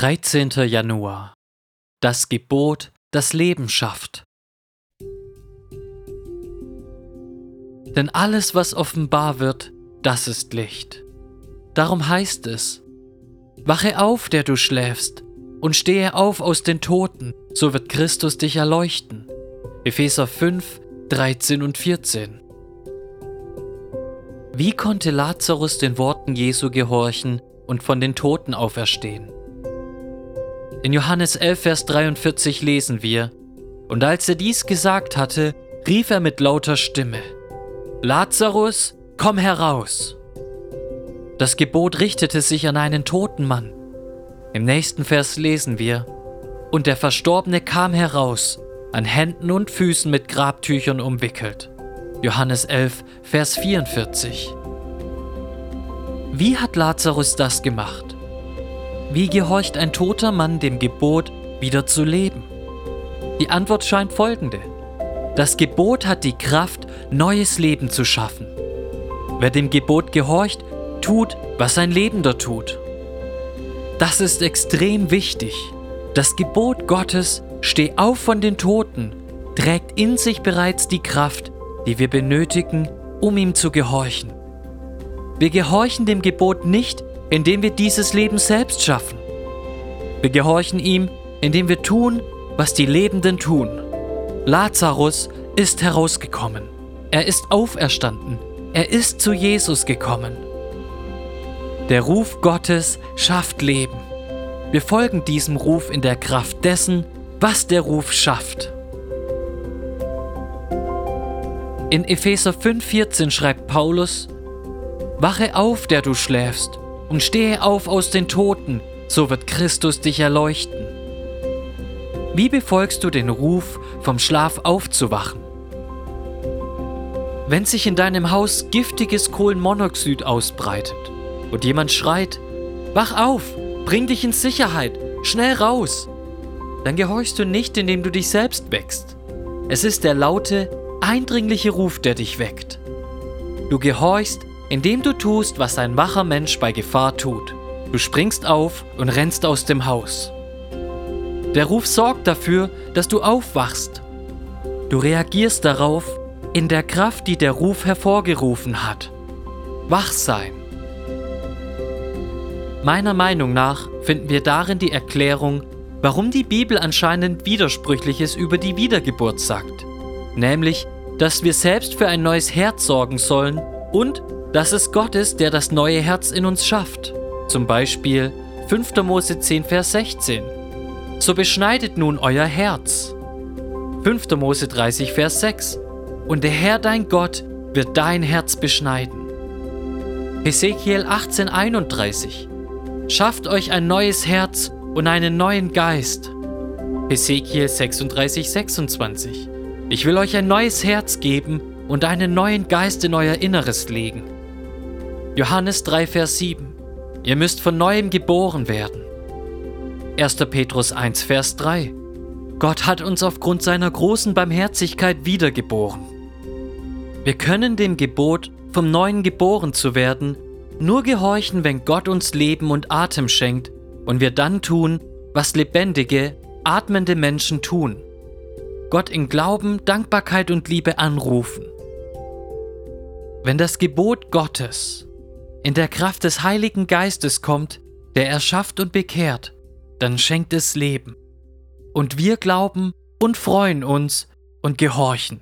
13. Januar Das Gebot, das Leben schafft. Denn alles, was offenbar wird, das ist Licht. Darum heißt es, Wache auf, der du schläfst, und stehe auf aus den Toten, so wird Christus dich erleuchten. Epheser 5, 13 und 14. Wie konnte Lazarus den Worten Jesu gehorchen und von den Toten auferstehen? In Johannes 11, Vers 43 lesen wir, Und als er dies gesagt hatte, rief er mit lauter Stimme, Lazarus, komm heraus! Das Gebot richtete sich an einen toten Mann. Im nächsten Vers lesen wir, Und der Verstorbene kam heraus, an Händen und Füßen mit Grabtüchern umwickelt. Johannes 11, Vers 44. Wie hat Lazarus das gemacht? Wie gehorcht ein toter Mann dem Gebot, wieder zu leben? Die Antwort scheint folgende. Das Gebot hat die Kraft, neues Leben zu schaffen. Wer dem Gebot gehorcht, tut, was ein Lebender tut. Das ist extrem wichtig. Das Gebot Gottes, steh auf von den Toten, trägt in sich bereits die Kraft, die wir benötigen, um ihm zu gehorchen. Wir gehorchen dem Gebot nicht, indem wir dieses Leben selbst schaffen. Wir gehorchen ihm, indem wir tun, was die Lebenden tun. Lazarus ist herausgekommen. Er ist auferstanden. Er ist zu Jesus gekommen. Der Ruf Gottes schafft Leben. Wir folgen diesem Ruf in der Kraft dessen, was der Ruf schafft. In Epheser 5,14 schreibt Paulus: Wache auf, der du schläfst, und stehe auf aus den Toten, so wird Christus dich erleuchten. Wie befolgst du den Ruf, vom Schlaf aufzuwachen? Wenn sich in deinem Haus giftiges Kohlenmonoxid ausbreitet und jemand schreit, Wach auf, bring dich in Sicherheit, schnell raus, dann gehorchst du nicht, indem du dich selbst wächst. Es ist der laute, eindringliche Ruf, der dich weckt. Du gehorchst, indem du tust, was ein wacher Mensch bei Gefahr tut. Du springst auf und rennst aus dem Haus. Der Ruf sorgt dafür, dass du aufwachst. Du reagierst darauf in der Kraft, die der Ruf hervorgerufen hat. Wach sein. Meiner Meinung nach finden wir darin die Erklärung, warum die Bibel anscheinend Widersprüchliches über die Wiedergeburt sagt. Nämlich, dass wir selbst für ein neues Herz sorgen sollen und dass es Gott ist, der das neue Herz in uns schafft. Zum Beispiel 5. Mose 10, Vers 16. So beschneidet nun euer Herz. 5. Mose 30, Vers 6. Und der Herr dein Gott wird dein Herz beschneiden. Ezekiel 18, 31. Schafft euch ein neues Herz und einen neuen Geist. Ezekiel 36, 26. Ich will euch ein neues Herz geben und einen neuen Geist in euer Inneres legen. Johannes 3, Vers 7. Ihr müsst von neuem geboren werden. 1. Petrus 1, Vers 3. Gott hat uns aufgrund seiner großen Barmherzigkeit wiedergeboren. Wir können dem Gebot, vom Neuen geboren zu werden, nur gehorchen, wenn Gott uns Leben und Atem schenkt und wir dann tun, was lebendige, atmende Menschen tun. Gott in Glauben, Dankbarkeit und Liebe anrufen. Wenn das Gebot Gottes in der Kraft des Heiligen Geistes kommt, der erschafft und bekehrt, dann schenkt es Leben. Und wir glauben und freuen uns und gehorchen.